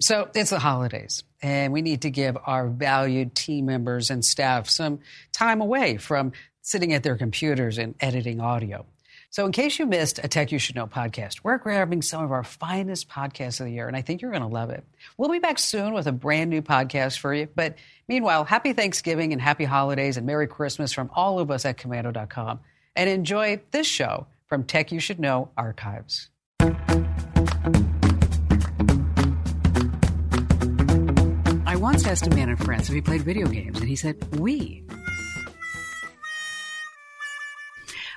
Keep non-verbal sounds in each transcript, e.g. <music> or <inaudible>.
So it's the holidays, and we need to give our valued team members and staff some time away from sitting at their computers and editing audio. So, in case you missed a Tech You Should Know podcast, we're grabbing some of our finest podcasts of the year, and I think you're going to love it. We'll be back soon with a brand new podcast for you. But meanwhile, happy Thanksgiving and happy holidays and Merry Christmas from all of us at komando.com. And enjoy this show from Tech You Should Know archives. I once asked a man in France if he played video games, and he said, We.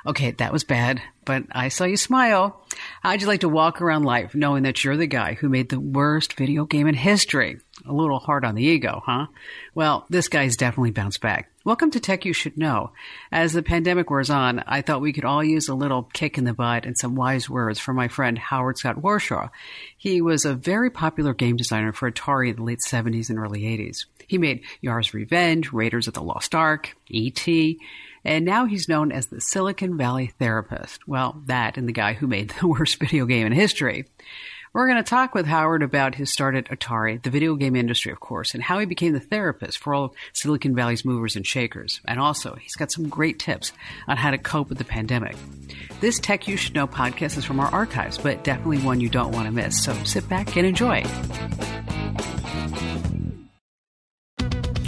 Okay, that was bad, but I saw you smile. How'd you like to walk around life knowing that you're the guy who made the worst video game in history? A little hard on the ego, huh? Well, this guy's definitely bounced back. Welcome to Tech You Should Know. As the pandemic wears on, I thought we could all use a little kick in the butt and some wise words from my friend Howard Scott Warshaw. He was a very popular game designer for Atari in the late 70s and early 80s. He made Yars' Revenge, Raiders of the Lost Ark, E.T., and now he's known as the Silicon Valley Therapist. Well, that and the guy who made <laughs> the worst video game in history. We're going to talk with Howard about his start at Atari, the video game industry, of course, and how he became the therapist for all Silicon Valley's movers and shakers. And also, he's got some great tips on how to cope with the pandemic. This Tech You Should Know podcast is from our archives, but definitely one you don't want to miss. So sit back and enjoy.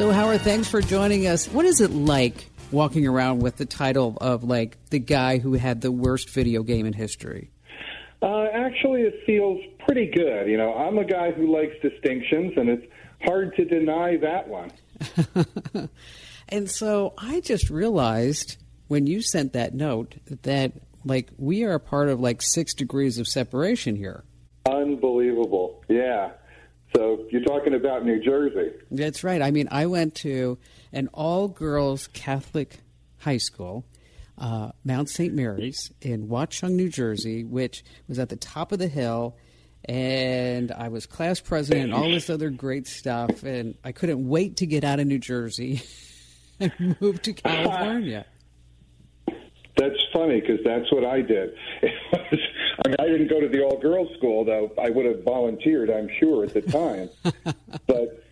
So, Howard, thanks for joining us. What is it like walking around with the title of like the guy who had the worst video game in history? Uh, actually, it feels pretty good. You know, I'm a guy who likes distinctions, and it's hard to deny that one. <laughs> and so I just realized when you sent that note that like we are a part of like six degrees of separation here. Unbelievable. Yeah. So you're talking about New Jersey. That's right. I mean, I went to an all girls Catholic high school, uh, Mount St. Mary's in Watchung, New Jersey, which was at the top of the hill. And I was class president and all this other great stuff. And I couldn't wait to get out of New Jersey <laughs> and move to California. <laughs> That's funny because that's what I did. <laughs> I mean, I didn't go to the all girls school, though I would have volunteered, I'm sure, at the time. <laughs> but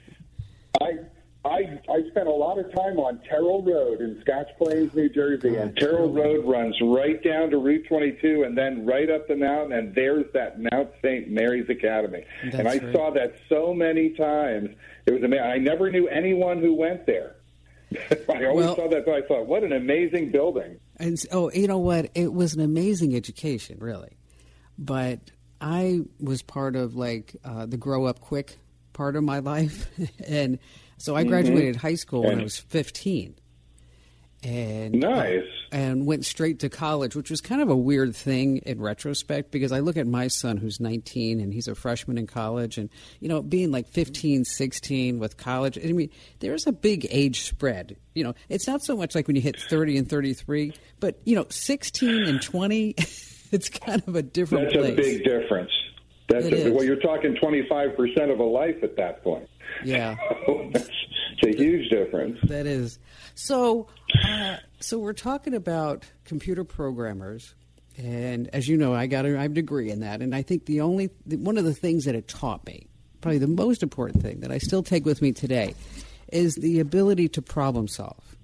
I. I, I spent a lot of time on Terrill Road in Scotch Plains, New Jersey, and oh, Terrill Road runs right down to Route 22 and then right up the mountain, and there's that Mount St. Mary's Academy. That's and I right. saw that so many times. It was amazing. I never knew anyone who went there. <laughs> I always well, saw that, but I thought, what an amazing building. And oh, you know what? It was an amazing education, really but I was part of like uh, the grow up quick part of my life, <laughs> and so I mm-hmm. graduated mm-hmm. high school and when I was fifteen, and nice, uh, and went straight to college, which was kind of a weird thing in retrospect because I look at my son who's nineteen and he's a freshman in college, and you know, being like 15, 16 with college, I mean, there's a big age spread. You know, it's not so much like when you hit thirty and thirty three, but you know, sixteen and twenty. <laughs> <laughs> it's kind of a different That's place. a big difference. That's a, well, you're talking 25% of a life at that point. Yeah. <laughs> it's a huge difference. That is. So, uh, so we're talking about computer programmers, and as you know, I got a, I have a degree in that, and I think the only one of the things that it taught me, probably the most important thing that I still take with me today, is the ability to problem solve.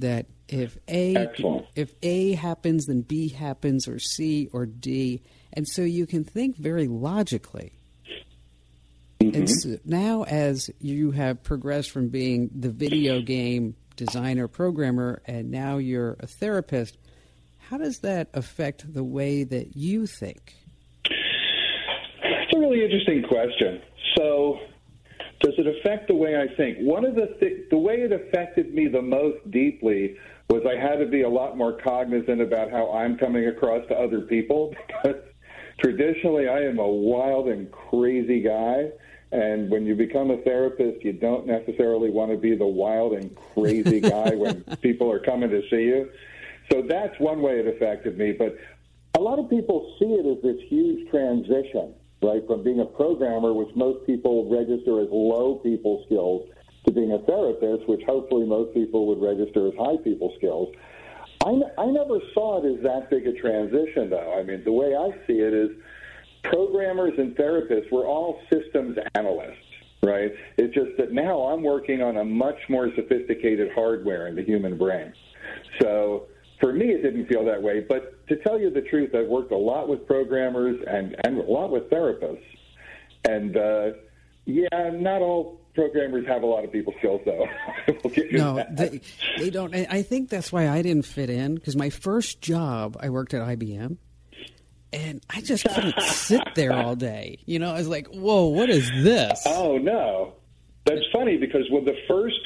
That if A Excellent. if A happens, then B happens, or C or D, and so you can think very logically. Mm-hmm. And so now, as you have progressed from being the video game designer programmer, and now you're a therapist, how does that affect the way that you think? It's a really interesting question. So, does it affect the way I think? One of the th- the way it affected me the most deeply was I had to be a lot more cognizant about how I'm coming across to other people <laughs> because traditionally I am a wild and crazy guy. And when you become a therapist, you don't necessarily want to be the wild and crazy <laughs> guy when people are coming to see you. So that's one way it affected me. But a lot of people see it as this huge transition, right, from being a programmer, which most people register as low people skills, to being a therapist, which hopefully most people would register as high people skills. I, I never saw it as that big a transition, though. I mean, the way I see it is programmers and therapists, we're all systems analysts, right? It's just that now I'm working on a much more sophisticated hardware in the human brain. So for me, it didn't feel that way. But to tell you the truth, I've worked a lot with programmers and, and a lot with therapists. And uh, yeah, not all programmers have a lot of people skills, though. <laughs> no, they, they don't. I think that's why I didn't fit in because my first job, I worked at IBM and I just couldn't <laughs> sit there all day. You know, I was like, "Whoa, what is this?" Oh no, that's funny because when the first,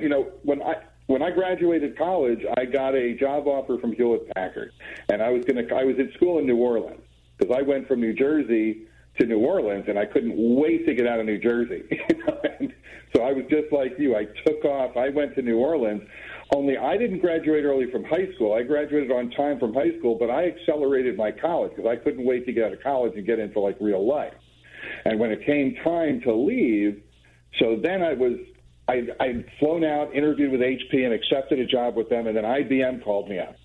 you know, when I when I graduated college, I got a job offer from Hewlett Packard, and I was gonna I was at school in New Orleans because I went from New Jersey to New Orleans, and I couldn't wait to get out of New Jersey. <laughs> and so I was just like you. I took off. I went to New Orleans only I didn't graduate early from high school. I graduated on time from high school, but I accelerated my college because I couldn't wait to get out of college and get into like real life. And when it came time to leave, so then I was I, I'd flown out, interviewed with HP, and accepted a job with them. And then IBM called me up,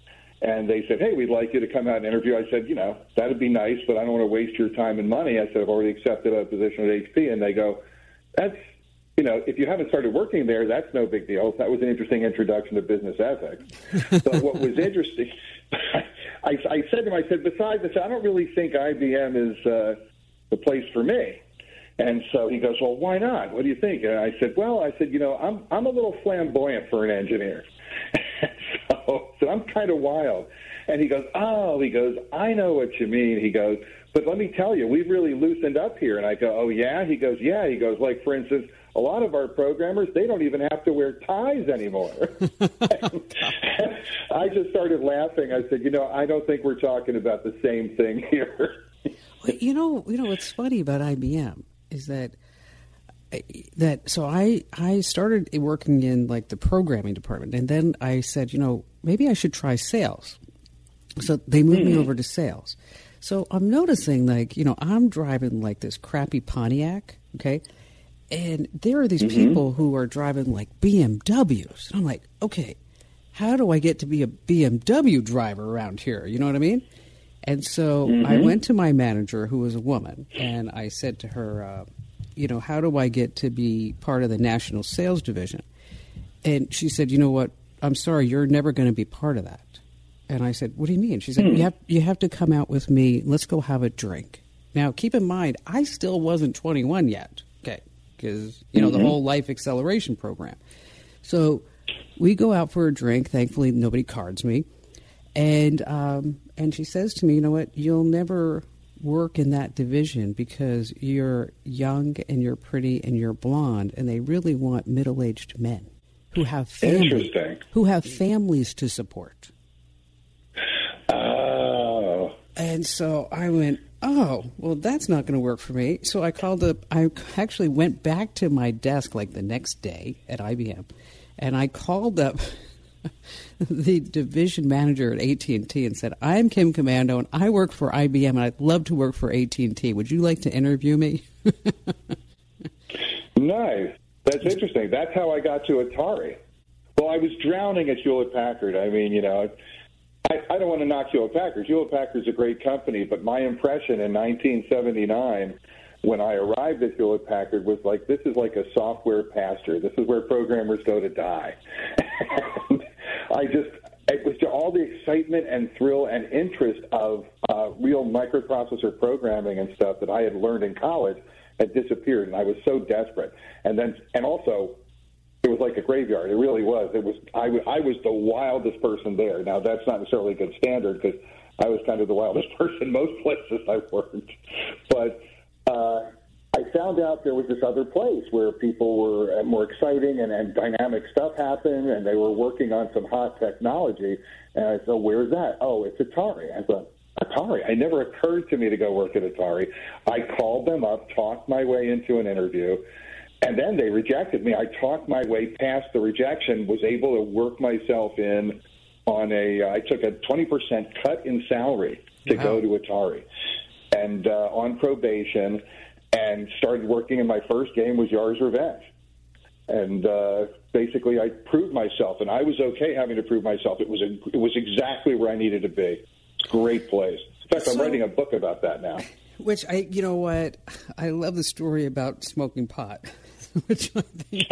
and they said, "Hey, we'd like you to come out and interview." I said, "You know, that'd be nice, but I don't want to waste your time and money." I said, "I've already accepted a position at HP," and they go, "That's you know, if you haven't started working there, that's no big deal. That was an interesting introduction to business ethics. <laughs> but what was interesting, <laughs> I, I said to him, I said, besides this, I don't really think IBM is uh, the place for me. And so he goes, well, why not? What do you think? And I said, well, I said, you know, I'm I'm a little flamboyant for an engineer, <laughs> so, so I'm kind of wild. And he goes, oh, he goes, I know what you mean. He goes, but let me tell you, we've really loosened up here. And I go, oh yeah. He goes, yeah. He goes, like for instance a lot of our programmers they don't even have to wear ties anymore. <laughs> I just started laughing. I said, you know, I don't think we're talking about the same thing here. well, you know, you know what's funny about IBM is that that so I I started working in like the programming department, and then I said, you know, maybe I should try sales. So they moved mm. me hmm. over to sales. So I'm noticing like you know I'm driving like this crappy Pontiac, okay, and there are these mm-hmm. people who are driving like BMWs. And I'm like, okay, how do I get to be a BMW driver around here? You know what I mean? And so mm-hmm. I went to my manager, who was a woman, and I said to her, uh, you know, how do I get to be part of the national sales division? And she said, you know what? I'm sorry, you're never going to be part of that. And I said, what do you mean? She said, hmm. you, have, you have to come out with me. Let's go have a drink. Now, keep in mind, I still wasn't 21 yet Okay. because you know mm-hmm. the whole life acceleration program. So we go out for a drink. Thankfully, nobody cards me, and um, and she says to me, "You know what? You'll never." work in that division because you're young and you're pretty and you're blonde and they really want middle-aged men who have families, who have families to support. Oh. And so I went, oh, well, that's not going to work for me. So I called up, I actually went back to my desk like the next day at IBM, and I called up <laughs> the division manager at AT&T and said, I'm Kim Komando and I work for IBM, and I'd love to work for AT&T. Would you like to interview me? <laughs> nice. That's interesting. That's how I got to Atari. Well, I was drowning at Hewlett Packard. I mean, you know, I, I don't want to knock Hewlett Packard. Hewlett Packard's a great company, but my impression in 1979 when I arrived at Hewlett Packard was like, this is like a software pasture. This is where programmers go to die. <laughs> and I just, it was all the excitement and thrill and interest of uh, real microprocessor programming and stuff that I had learned in college had disappeared, and I was so desperate. And then, and also, it was like a graveyard. It really was. It was. I, w- I was the wildest person there. Now that's not necessarily a good standard because I was kind of the wildest <laughs> person most places I worked. But uh, I found out there was this other place where people were uh, more exciting and, and dynamic stuff happened, and they were working on some hot technology. And I said, "Where's that?" Oh, it's Atari. I thought, Atari. It never occurred to me to go work at Atari. I called them up, talked my way into an interview, and then they rejected me. I talked my way past the rejection, was able to work myself in on a. I took a 20% cut in salary to wow. go to Atari, and uh, on probation, and started working. And my first game was Yars' Revenge, and uh, basically I proved myself, and I was okay having to prove myself. It was a, it was exactly where I needed to be. Great place. In fact, so, I'm writing a book about that now. <laughs> Which I, you know what, I love the story about smoking pot. <laughs> Which I think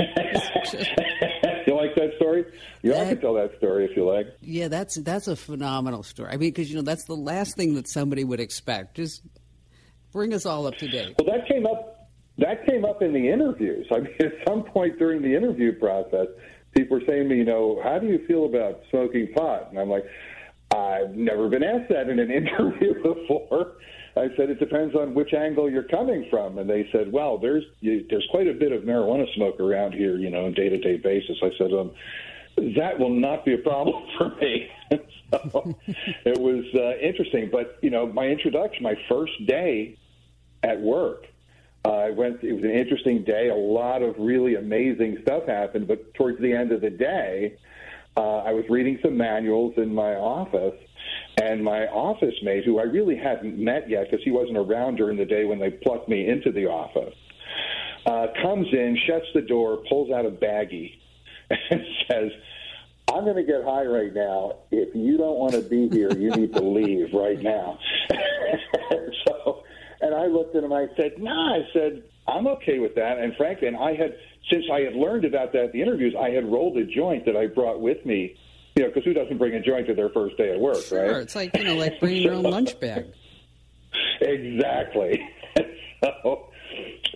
just... <laughs> you like that story? You that, I can tell that story if you like. Yeah, that's that's a phenomenal story. I mean, because you know that's the last thing that somebody would expect. Just bring us all up to date. Well, that came up. That came up in the interviews. I mean, <laughs> at some point during the interview process, people were saying to me, you know, how do you feel about smoking pot? And I'm like, I've never been asked that in an <laughs> interview before. I said it depends on which angle you're coming from, and they said, "Well, there's you, there's quite a bit of marijuana smoke around here, you know, on day to day basis." I said, um, "That will not be a problem <laughs> for me." so it was uh, interesting, but you know, my introduction, my first day at work, uh, I went. It was an interesting day. A lot of really amazing stuff happened, but towards the end of the day uh, I was reading some manuals in my office, and my office mate, who I really hadn't met yet because he wasn't around during the day when they plucked me into the office, uh, comes in, shuts the door, pulls out a baggie, <laughs> and says, I'm going to get high right now. If you don't want to be here, you need to leave right now. <laughs> and I looked at him. I said, "Nah." I said, "I'm okay with that." And frankly, and I had since I had learned about that at the interviews, I had rolled a joint that I brought with me. You know, because who doesn't bring a joint to their first day at work, sure. right? It's like you know, like bringing your own <laughs> lunch bag. Exactly. <laughs> so,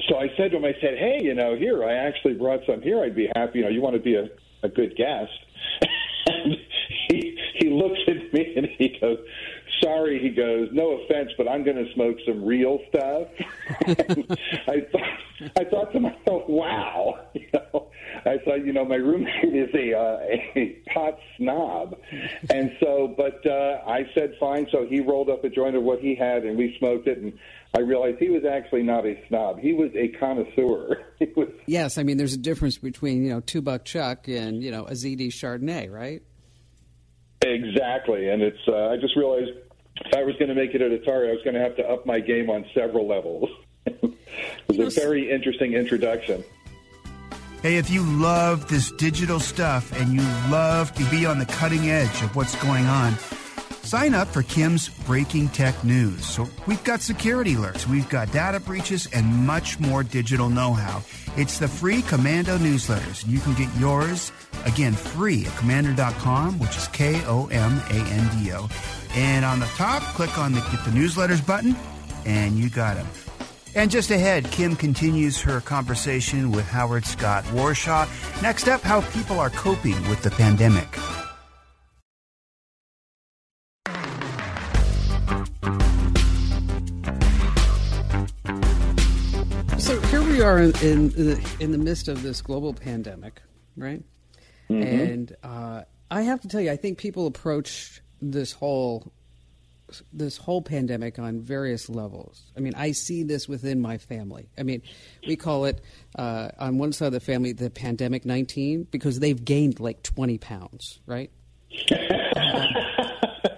so I said to him, I said, "Hey, you know, here I actually brought some here. I'd be happy. You know, you want to be a, a good guest." <laughs> and he he looks at me and he goes, sorry, he goes, no offense, but I'm going to smoke some real stuff. <laughs> I thought, I thought to myself, wow, <laughs> you know, I thought, you know, my roommate <laughs> is a, uh, a pot snob, and so, but uh, I said fine. So he rolled up a joint of what he had, and we smoked it, and I realized he was actually not a snob; he was a connoisseur. was. Yes, I mean, there's a difference between you know two buck chuck and you know a ZD Chardonnay, right? Exactly, and it's. Uh, I just realized if I was going to make it at Atari, I was going to have to up my game on several levels. <laughs> it was a very interesting introduction. Hey, if you love this digital stuff and you love to be on the cutting edge of what's going on, sign up for Kim's Breaking Tech News. So we've got security alerts, we've got data breaches, and much more digital know how. It's the free Komando newsletters, you can get yours again free at komando.com, which is K O M A N D O. And on the top, click on the Get the Newsletters button, and you got them. And just ahead, Kim continues her conversation with Howard Scott Warshaw. Next up, how people are coping with the pandemic. So here we are in, in, the, in the midst of this global pandemic, right? Mm-hmm. And uh, I have to tell you, I think people approach this whole this whole pandemic on various levels. I mean, I see this within my family. I mean, we call it uh, on one side of the family the pandemic 19 because they've gained like 20 pounds, right? <laughs>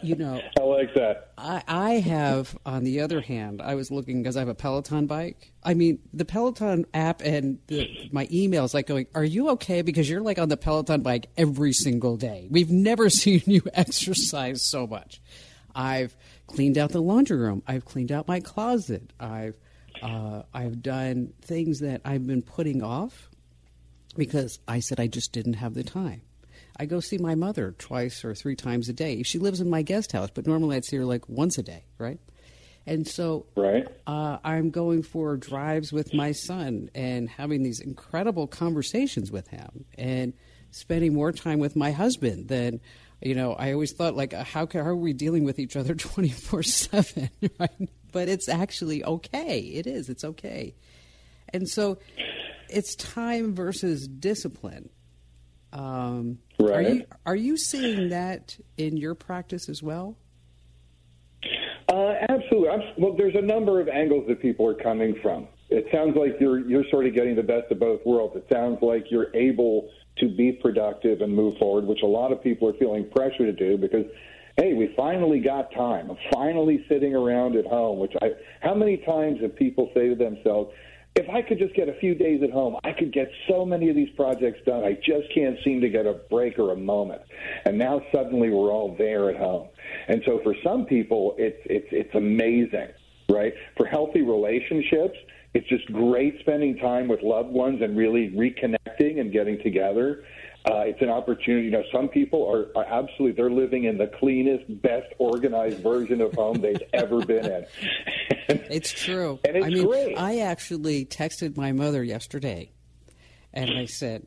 you know, <laughs> I like that. I, I have, on the other hand, I was looking because I have a Peloton bike. I mean, the Peloton app and the, my emails like going, "Are you okay?" Because you're like on the Peloton bike every single day. We've never <laughs> seen you exercise so much. I've cleaned out the laundry room. I've cleaned out my closet. I've uh, I've done things that I've been putting off because I said I just didn't have the time. I go see my mother twice or three times a day. She lives in my guest house, but normally I'd see her like once a day, right? And so right. Uh, I'm going for drives with my son and having these incredible conversations with him and spending more time with my husband than, you know, I always thought like, how, can, how are we dealing with each other <laughs> 24 7, <laughs> right? But it's actually okay. It is. It's okay. And so it's time versus discipline. Um, right. Are you, are you seeing that in your practice as well? Uh, absolutely. I'm, well, there's a number of angles that people are coming from. It sounds like you're you're sort of getting the best of both worlds. It sounds like you're able to be productive and move forward, which a lot of people are feeling pressure to do because hey, we finally got time. I'm finally sitting around at home, which I how many times have people say to themselves, if I could just get a few days at home, I could get so many of these projects done. I just can't seem to get a break or a moment. And now suddenly we're all there at home. And so for some people, it's it's it's amazing, right? For healthy relationships, it's just great spending time with loved ones and really reconnecting and getting together. Uh, it's an opportunity. You know, some people are, are absolutely they're living in the cleanest, best organized version of home they've <laughs> ever been in. it's true. And it's I mean, great. I actually texted my mother yesterday, and I said,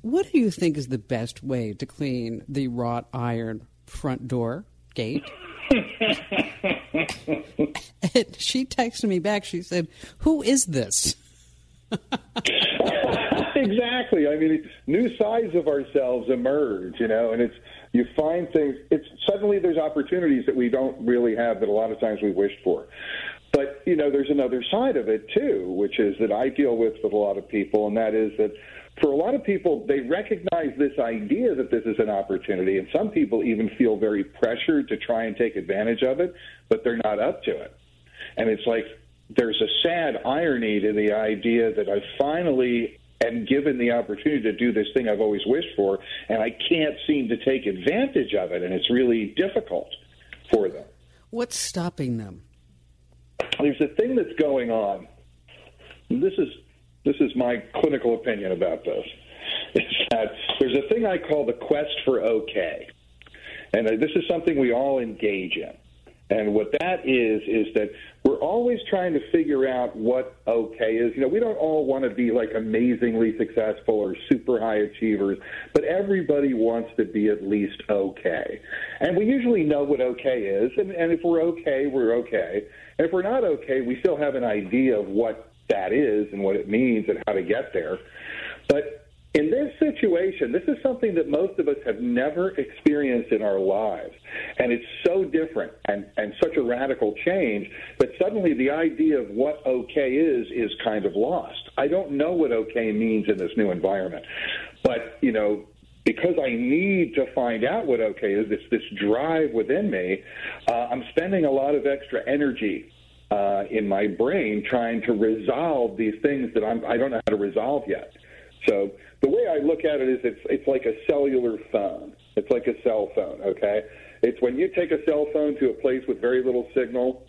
"What do you think is the best way to clean the wrought iron front door gate?" <laughs> <laughs> and she texted me back. She said, "Who is this?" <laughs> exactly. I mean, new sides of ourselves emerge, you know, and it's you find things. It's suddenly there's opportunities that we don't really have that a lot of times we wished for. But you know, there's another side of it too, which is that I deal with with a lot of people, and that is that for a lot of people, they recognize this idea that this is an opportunity, and some people even feel very pressured to try and take advantage of it, but they're not up to it. And it's like there's a sad irony to the idea that I finally am given the opportunity to do this thing I've always wished for, and I can't seem to take advantage of it, and it's really difficult for them. What's stopping them? There's a thing that's going on. This is this is my clinical opinion about this. <laughs> Is that there's a thing I call the quest for okay, and this is something we all engage in. And what that is, is that we're always trying to figure out what okay is. You know, we don't all want to be like amazingly successful or super high achievers, but everybody wants to be at least okay. And we usually know what okay is. And, and if we're okay, we're okay. And if we're not okay, we still have an idea of what that is and what it means and how to get there. But in this situation, this is something that most of us have never experienced in our lives. And it's so different and, and such a radical change that suddenly the idea of what okay is is kind of lost. I don't know what okay means in this new environment. But, you know, because I need to find out what okay is, it's this drive within me, uh, I'm spending a lot of extra energy uh, in my brain trying to resolve these things that I'm, I don't know how to resolve yet. So the way I look at it is it's it's like a cellular phone. It's like a cell phone. Okay, it's when you take a cell phone to a place with very little signal.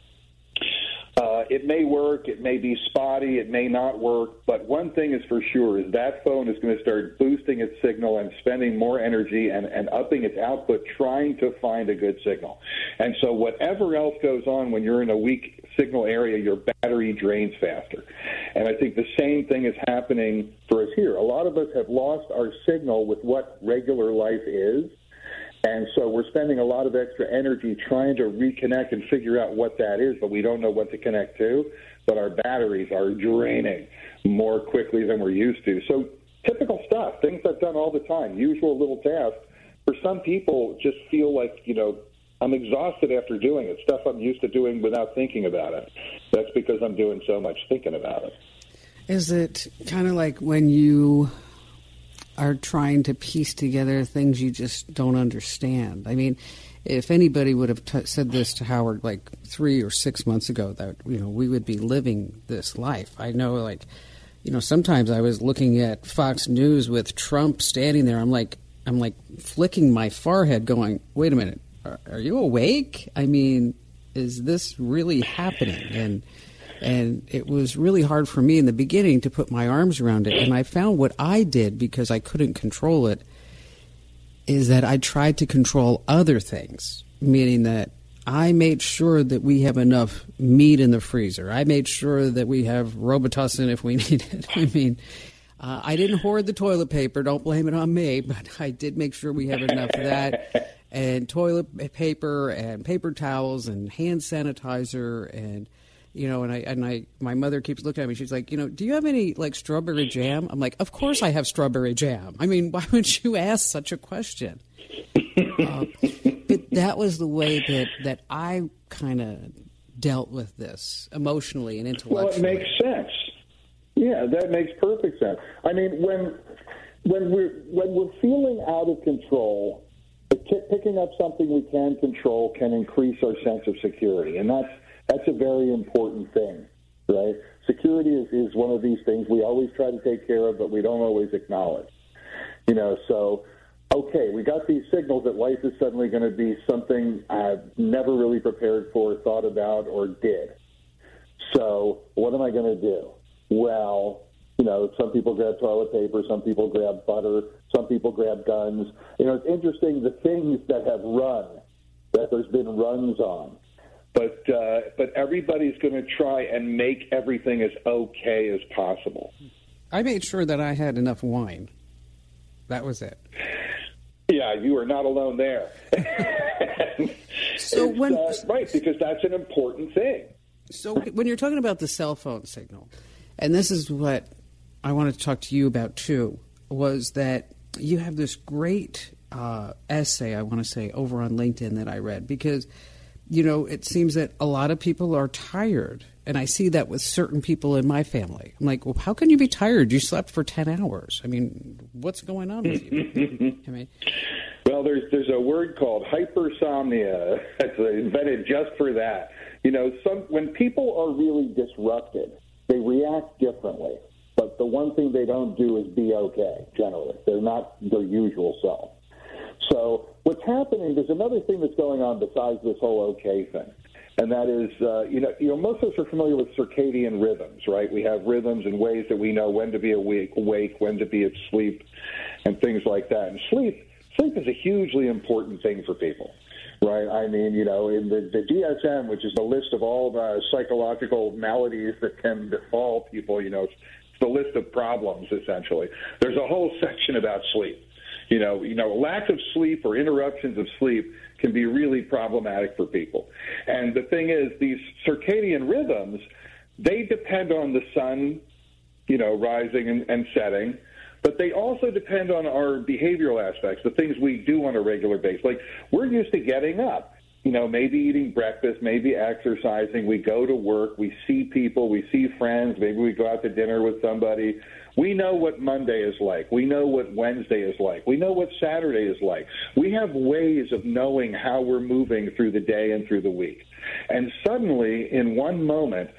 Uh, it may work, it may be spotty, it may not work, but one thing is for sure is that phone is going to start boosting its signal and spending more energy and, and upping its output trying to find a good signal. And so whatever else goes on when you're in a weak signal area, your battery drains faster. And I think the same thing is happening for us here. A lot of us have lost our signal with what regular life is. And so we're spending a lot of extra energy trying to reconnect and figure out what that is, but we don't know what to connect to. But our batteries are draining more quickly than we're used to. So typical stuff, things I've done all the time, usual little tasks. For some people, just feel like, you know, I'm exhausted after doing it. Stuff I'm used to doing without thinking about it. That's because I'm doing so much thinking about it. Is it kind of like when you are trying to piece together things you just don't understand? I mean, if anybody would have t- said this to Howard like three or six months ago, that you know we would be living this life. I know, like, you know, sometimes I was looking at Fox News with Trump standing there. I'm like, I'm like flicking my forehead, going, "Wait a minute, are, you awake? I mean, is this really happening?" And and it was really hard for me in the beginning to put my arms around it. And I found what I did because I couldn't control it is that I tried to control other things, meaning that I made sure that we have enough meat in the freezer. I made sure that we have Robitussin if we <laughs> need it. I mean, uh, I didn't hoard the toilet paper. Don't blame it on me, <laughs> but I did make sure we have enough of that, and toilet paper, and paper towels, and hand sanitizer, and you know, and I and I my mother keeps looking at me. She's like, you know, do you have any like strawberry jam? I'm like, of course I have strawberry jam. I mean, <laughs> why would you ask such a question? uh, but that was the way that that I kind of dealt with this emotionally and intellectually. Well, it makes sense. Yeah, that makes perfect sense. I mean, when when we're when we're feeling out of control, picking up something we can control can increase our sense of security, and that's that's a very important thing, right? Security is, is one of these things we always try to take care of, but we don't always acknowledge. You know, so okay, we got these signals that life is suddenly going to be something I've never really prepared for, thought about, or did. So, what am I going to do? Well, you know, some people grab toilet paper, some people grab butter, some people grab guns. You know, it's interesting the things that have run, that there's been runs on. But uh, but everybody's going to try and make everything as okay as possible. I made sure that I had enough wine. That was it. Yeah, you are not alone there. so when uh, right, because that's an important thing. So when you're talking about the cell phone signal, and this is what I wanted to talk to you about too, was that you have this great uh, essay I want to say over on LinkedIn that I read because you know it seems that a lot of people are tired and I see that with certain people in my family. I'm like, well, how can you be tired? You slept for ten hours. I mean, what's going on with you? <laughs> I mean, well, there's there's a word called hypersomnia <laughs> that's invented just for that. You know, some when people are really disrupted, they react differently. But the one thing they don't do is be okay. Generally, they're not their usual self. So what's happening? There's another thing that's going on besides this whole okay thing and that is, uh, you know, you know, most of us are familiar with circadian rhythms, right? We have rhythms and ways that we know when to be awake, awake, when to be asleep, and things like that. And sleep, sleep is a hugely important thing for people, right? I mean, you know, in the, the DSM, which is the list of all the psychological maladies that can befall people, you know, the list of problems essentially. There's a whole <laughs> section about sleep. You know, you know, lack of sleep or interruptions of sleep can be really problematic for people. And the thing is, these circadian rhythms, they depend on the sun, you know, rising and, and setting but they also depend on our behavioral aspects, the things we do on a regular basis. Like we're used to getting up, you know, maybe eating breakfast, maybe exercising. We go to work, we see people, we see friends, maybe we go out to dinner with somebody. We know what Monday is like. We know what Wednesday is like. We know what Saturday is like. We have ways of knowing how we're moving through the day and through the week. And suddenly, in one moment,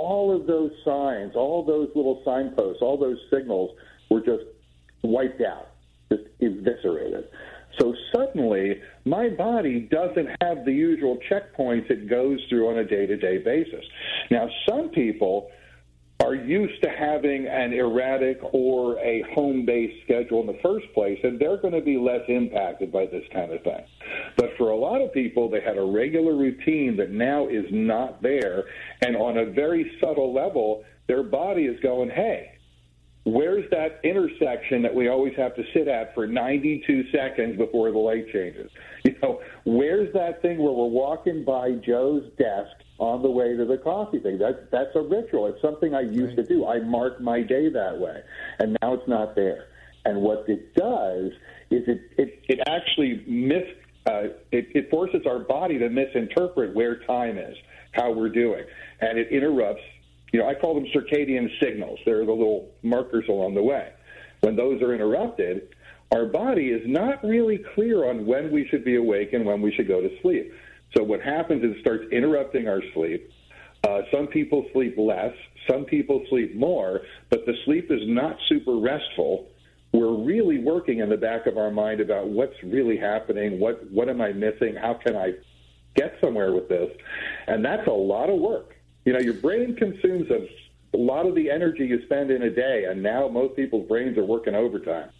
all of those signs, all those little signposts, all those signals were just wiped out, just eviscerated. So suddenly, my body doesn't have the usual checkpoints it goes through on a day to day basis. Now, some people are used to having an erratic or a home based schedule in the first place, and they're going to be less impacted by this kind of thing. But for a lot of people, they had a regular routine that now is not there, and on a very subtle level, their body is going, hey, where's that intersection that we always have to sit at for 92 seconds before the light changes? <laughs> You know, where's that thing where we're walking by Joe's desk on the way to the coffee thing. That, that's a ritual. It's something I used right. to do. I mark my day that way. And now it's not there. And what it does is it, it, it actually mis, uh, it, it forces our body to misinterpret where time is, how we're doing. And it interrupts, you know, I call them circadian signals. They're the little markers along the way. When those are interrupted, our body is not really clear on when we should be awake and when we should go to sleep. So what happens is it starts interrupting our sleep. Uh, some people sleep less, some people sleep more, but the sleep is not super restful. We're really working in the back of our mind about what's really happening, what what am I missing, how can I get somewhere with this, and that's a lot of work. You know, your brain consumes a, a lot of the energy you spend in a day, and now most people's brains are working overtime.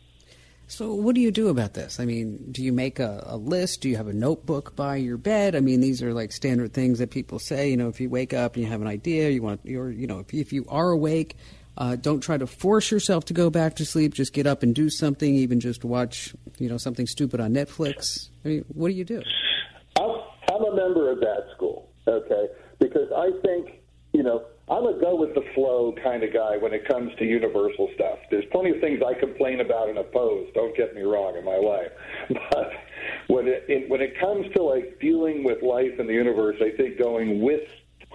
So, what do you do about this? I mean, do you make a, a, list? Do you have a notebook by your bed? I mean, these are like standard things that people say. You know, if you wake up and you have an idea, you want, you're, you know, if, if you are awake, uh, don't try to force yourself to go back to sleep. Just get up and do something, even just watch, you know, something stupid on Netflix. I mean, what do you do? I'm a member of that school, okay? Because I think you know, I'm a go with the flow kind of guy when it comes to universal stuff. There's plenty of things I complain about and oppose. Don't get me wrong in my life, <laughs> but when it, it when it comes to like dealing with life and the universe, I think going with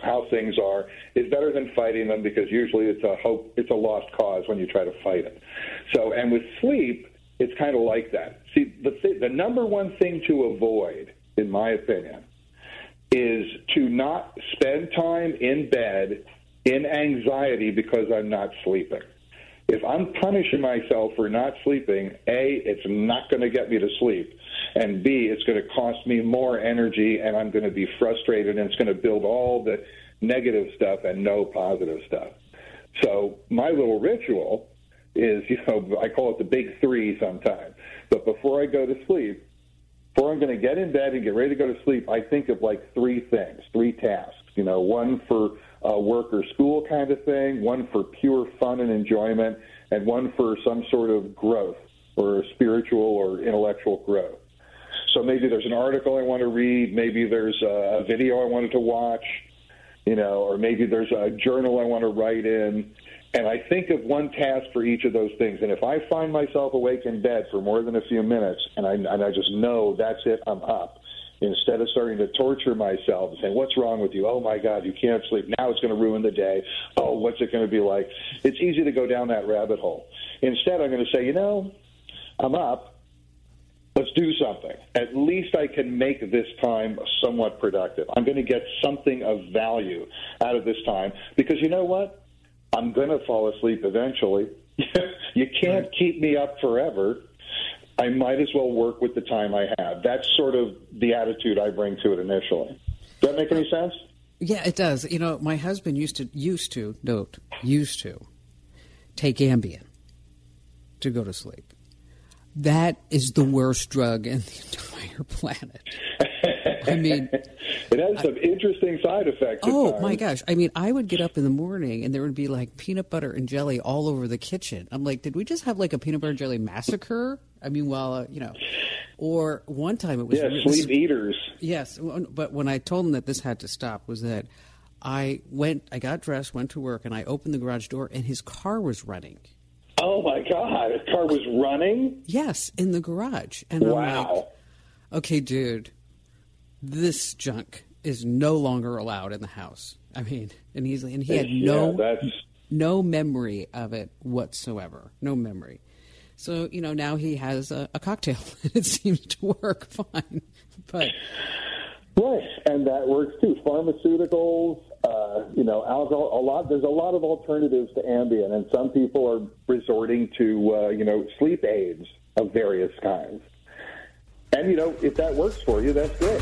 how things are is better than fighting them because usually it's a hope it's a lost cause when you try to fight it. So and with sleep, it's kind of like that. See, the th- the number one thing to avoid, in my opinion, is to not spend time in bed in anxiety because I'm not sleeping. If I'm punishing myself for not sleeping, A, it's not going to get me to sleep. And B, it's going to cost me more energy and I'm going to be frustrated and it's going to build all the negative stuff and no positive stuff. So my little ritual is, <laughs> you know, I call it the big three sometimes. But before I go to sleep, before I'm going to get in bed and get ready to go to sleep, I think of like three things, three tasks. You know, one for uh, work or school kind of thing, one for pure fun and enjoyment, and one for some sort of growth or spiritual or intellectual growth. So maybe there's an article I want to read, maybe there's a video I wanted to watch, you know, or maybe there's a journal I want to write in. And I think of one task for each of those things. And if I find myself awake in bed for more than a few minutes and I, and I just know that's it, I'm up, instead of starting to torture myself and saying, What's wrong with you? Oh my God, you can't sleep. Now it's going to ruin the day. Oh, what's it going to be like? It's easy to go down that rabbit hole. Instead, I'm going to say, You know, I'm up. Let's do something. At least I can make this time somewhat productive. I'm going to get something of value out of this time because you know what? I'm going to fall asleep eventually. <laughs> you can't keep me up forever. I might as well work with the time I have. That's sort of the attitude I bring to it initially. Does that make any sense? Yeah, it does. You know, my husband used to used to note used to take Ambien to go to sleep. That is the worst drug in the <laughs> entire planet. I mean, <laughs> it has some I, interesting side effects. Oh my gosh! I mean, I would get up in the morning and there would be like peanut butter and jelly all over the kitchen. I'm like, did we just have like a peanut butter and jelly massacre? I mean, well, uh, you know, or one time it was yeah, sleep eaters. Yes, but when I told him that this had to stop, was that I went, I got dressed, went to work, and I opened the garage door, and his car was running. Oh my God! His car was running. Yes, in the garage, and wow. I'm like, okay, dude, this junk is no longer allowed in the house. I mean, and he's and he had no yeah, no memory of it whatsoever, no memory. So you know now he has a, a cocktail, <laughs> and it seems to work <laughs> fine. But right, and that works too. Pharmaceuticals, uh, you know, alcohol. A lot. There's a lot of alternatives to Ambien, and some people are resorting to uh, you know sleep aids of various kinds. And, you know, if that works for you, that's great.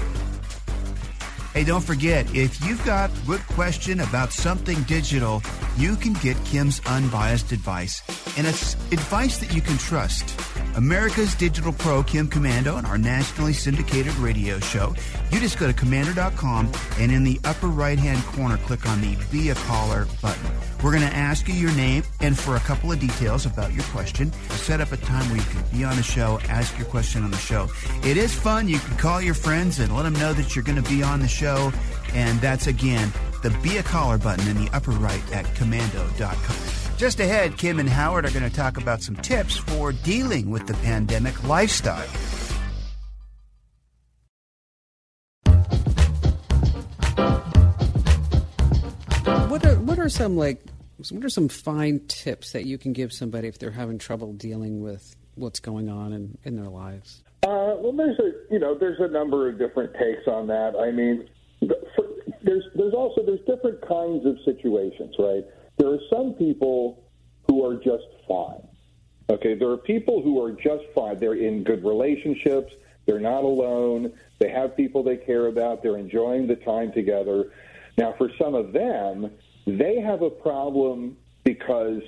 Hey, don't forget, if you've got a good question about something digital, you can get Kim's unbiased advice. And it's advice that you can trust. America's Digital Pro, Kim Komando and our nationally syndicated radio show. You just go to komando.com and in the upper right hand corner, click on the Be a Caller button. We're going to ask you your name and for a couple of details about your question. set up a time where you can be on the show, ask your question on the show. It is fun. You can call your friends and let them know that you're going to be on the show. And that's again the Be a Caller button in the upper right at komando.com. Just ahead, Kim and Howard are going to talk about some tips for dealing with the pandemic lifestyle. What are what are some like what are some fine tips that you can give somebody if they're having trouble dealing with what's going on in, in their lives? Uh, well, there's a you know there's a number of different takes on that. I mean, there's there's also there's different kinds of situations, right? There are some people who are just fine. Okay, there are people who are just fine. They're in good relationships. They're not alone. They have people they care about. They're enjoying the time together. Now, for some of them, they have a problem because,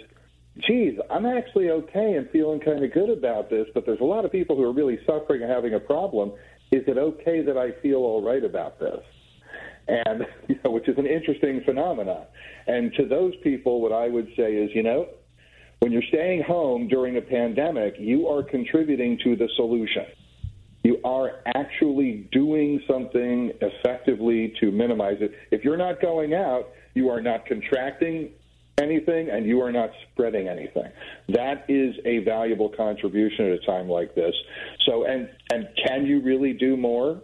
geez, I'm actually okay and feeling kind of good about this, but there's a lot of people who are really suffering and having a problem. Is it okay that I feel all right about this? And <laughs> you know, which is an interesting phenomenon. And to those people, what I would say is, you know, when you're staying home during a pandemic, you are contributing to the solution. You are actually doing something effectively to minimize it. If you're not going out, you are not contracting anything and you are not spreading anything. That is a valuable contribution at a time like this. So, and and can you really do more?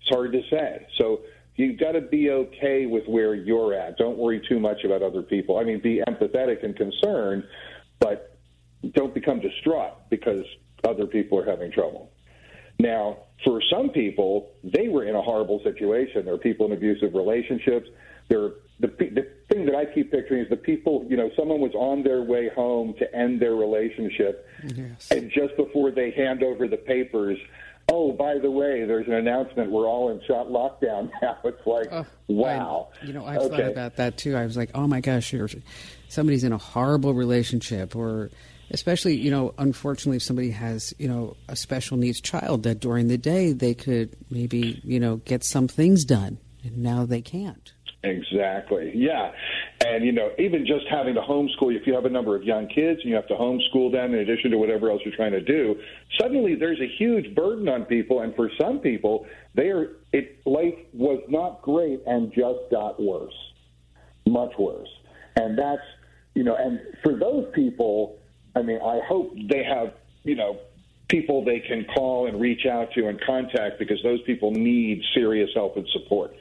It's hard to say. So you've got to be okay with where you're at. Don't worry too much about other people. I mean, be empathetic and concerned, but don't become distraught because other people are having trouble. Now, for some people, they were in a horrible situation. There are people in abusive relationships. There are the, the thing that I keep picturing is the people, you know, someone was on their way home to end their relationship, yes. and just before they hand over the papers, oh, by the way, there's an announcement. We're all in shot lockdown <laughs> now. It's like, oh, wow. I, you know, I've okay. thought about that too. I was like, oh my gosh, somebody's in a horrible relationship, or especially, you know, unfortunately, if somebody has, you know, a special needs child that during the day they could maybe, you know, get some things done, and now they can't. Exactly. Yeah. And, you know, even just having to homeschool, if you have a number of young kids and you have to homeschool them in addition to whatever else you're trying to do, suddenly there's a huge burden on people. And for some people, they are, it, life was not great and just got worse, much worse. And that's, you know, and for those people, I mean, I hope they have, you know, people they can call and reach out to and contact because those people need serious help and support.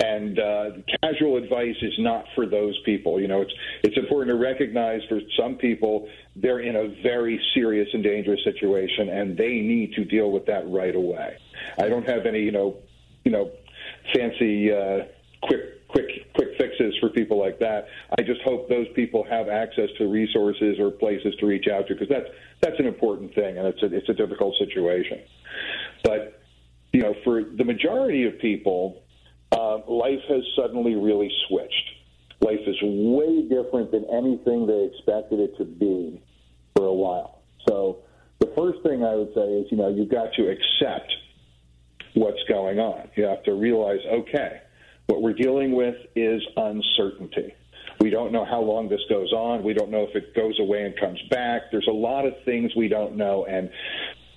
And uh, casual advice is not for those people. You know, it's it's important to recognize for some people they're in a very serious and dangerous situation, and they need to deal with that right away. I don't have any, you know, you know, fancy uh, quick quick quick fixes for people like that. I just hope those people have access to resources or places to reach out to because that's that's an important thing, and it's a, it's a difficult situation. But you know, for the majority of people, uh, life has suddenly really switched. Life is way different than anything they expected it to be for a while. So the first thing I would say is, you know, you've got to accept what's going on. You have to realize, okay, what we're dealing with is uncertainty. We don't know how long this goes on. We don't know if it goes away and comes back. There's a lot of things we don't know. And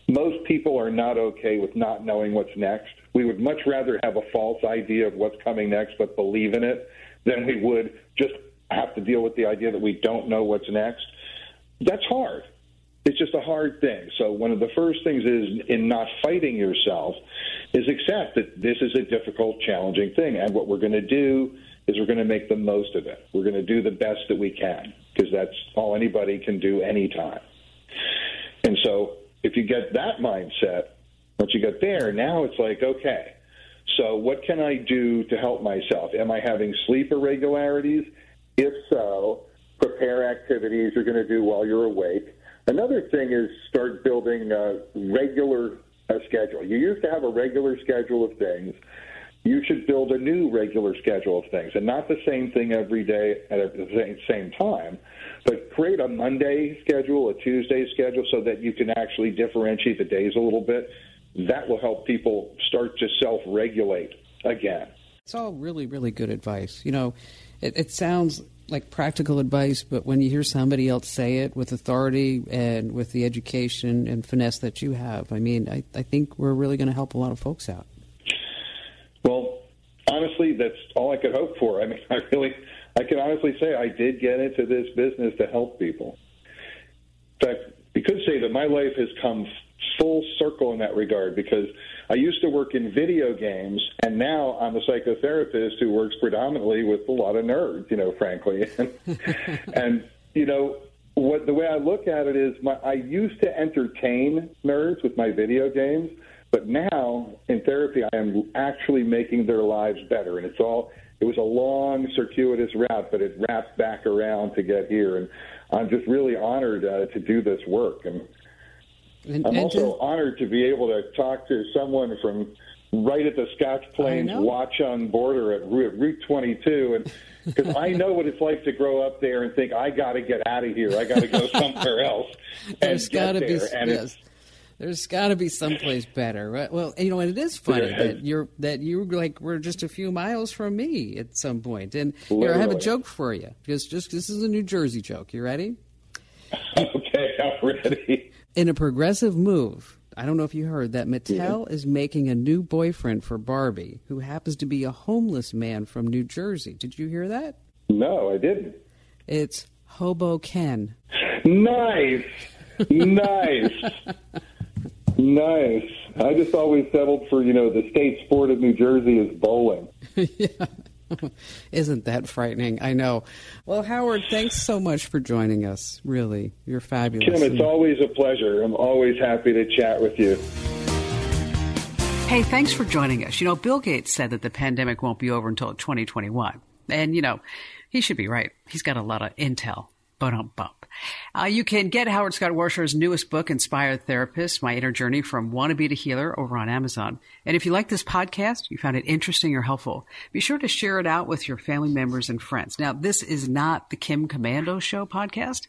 most people are not okay with not knowing what's next. We would much rather have a false idea of what's coming next, but believe in it, than we would just have to deal with the idea that we don't know what's next. That's hard. It's just a hard thing. So, one of the first things is in not fighting yourself is accept that this is a difficult, challenging thing. And what we're going to do is we're going to make the most of it. We're going to do the best that we can because that's all anybody can do anytime. And so, if you get that mindset, once you get there, now it's like, okay, so what can I do to help myself? Am I having sleep irregularities? If so, prepare activities you're going to do while you're awake. Another thing is start building a regular a schedule. You used to have a regular schedule of things. You should build a new regular schedule of things, and not the same thing every day at the same time, but create a Monday schedule, a Tuesday schedule, so that you can actually differentiate the days a little bit that will help people start to self regulate again. It's all really, really good advice. You know, it, it, sounds like practical advice, but when you hear somebody else say it with authority and with the education and finesse that you have, I mean, I, I think we're really going to help a lot of folks out. Well, honestly, that's all I could hope for. I mean, <laughs> I really, I can honestly say I did get into this business to help people. In fact, you could say that my life has come full circle in that regard because I used to work in video games, and now I'm a psychotherapist who works predominantly with a lot of nerds, you know, frankly. <laughs> and, and you know, what the way I look at it is my, I used to entertain nerds with my video games, but now in therapy I am actually making their lives better, and it's all it was a long circuitous route, but it wrapped back around to get here, and I'm just really honored uh, to do this work. And and, I'm and also to, honored to be able to talk to someone from right at the Scotch Plains Watchung border at Route 22, and <laughs> because I know what it's like to grow up there and think I got to get out of here, I got to go <laughs> somewhere else. There's got to be yes. There's got to be someplace better, right? Well, you know, and it is funny that you're that you like we're just a few miles from me at some point. And here, I have a joke for you. Just, just this is a New Jersey joke. You ready? <laughs> okay, I'm ready in a progressive move, I don't know if you heard that Mattel yeah. is making a new boyfriend for Barbie, who happens to be a homeless man from New Jersey. Did you hear that? No, I didn't. It's Hobo Ken. Nice. nice. <laughs> nice. I just always settled for, you know, the state sport of New Jersey is bowling. <laughs> yeah. <laughs> Isn't that frightening? I know. Well, Howard, thanks so much for joining us. Really, you're fabulous. Kim, it's always a pleasure. I'm always happy to chat with you. Hey, thanks for joining us. You know, Bill Gates said that the pandemic won't be over until 2021. And, you know, he should be right. He's got a lot of intel. Bump bump. Uh, you can get Howard Scott Warshaw's newest book, Inspired Therapist My Inner Journey from Wannabe to Healer, over on Amazon. And if you like this podcast, you found it interesting or helpful, be sure to share it out with your family members and friends. Now, this is not the Kim Komando Show podcast.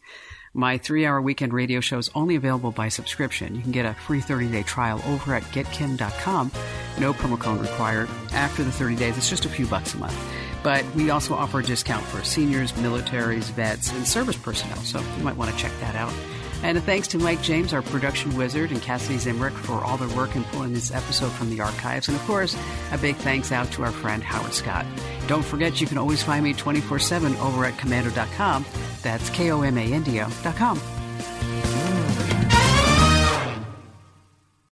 My three hour weekend radio show is only available by subscription. You can get a free 30 day trial over at getkim.com. No promo code required. After the 30 days, it's just a few bucks a month. But we also offer a discount for seniors, militaries, vets, and service personnel, so you might want to check that out. And a thanks to Mike James, our production wizard, and Cassidy Zimrick for all their work in pulling this episode from the archives. And of course, a big thanks out to our friend Howard Scott. Don't forget, you can always find me 24 7 over at komando.com. That's K O M A N D O.com.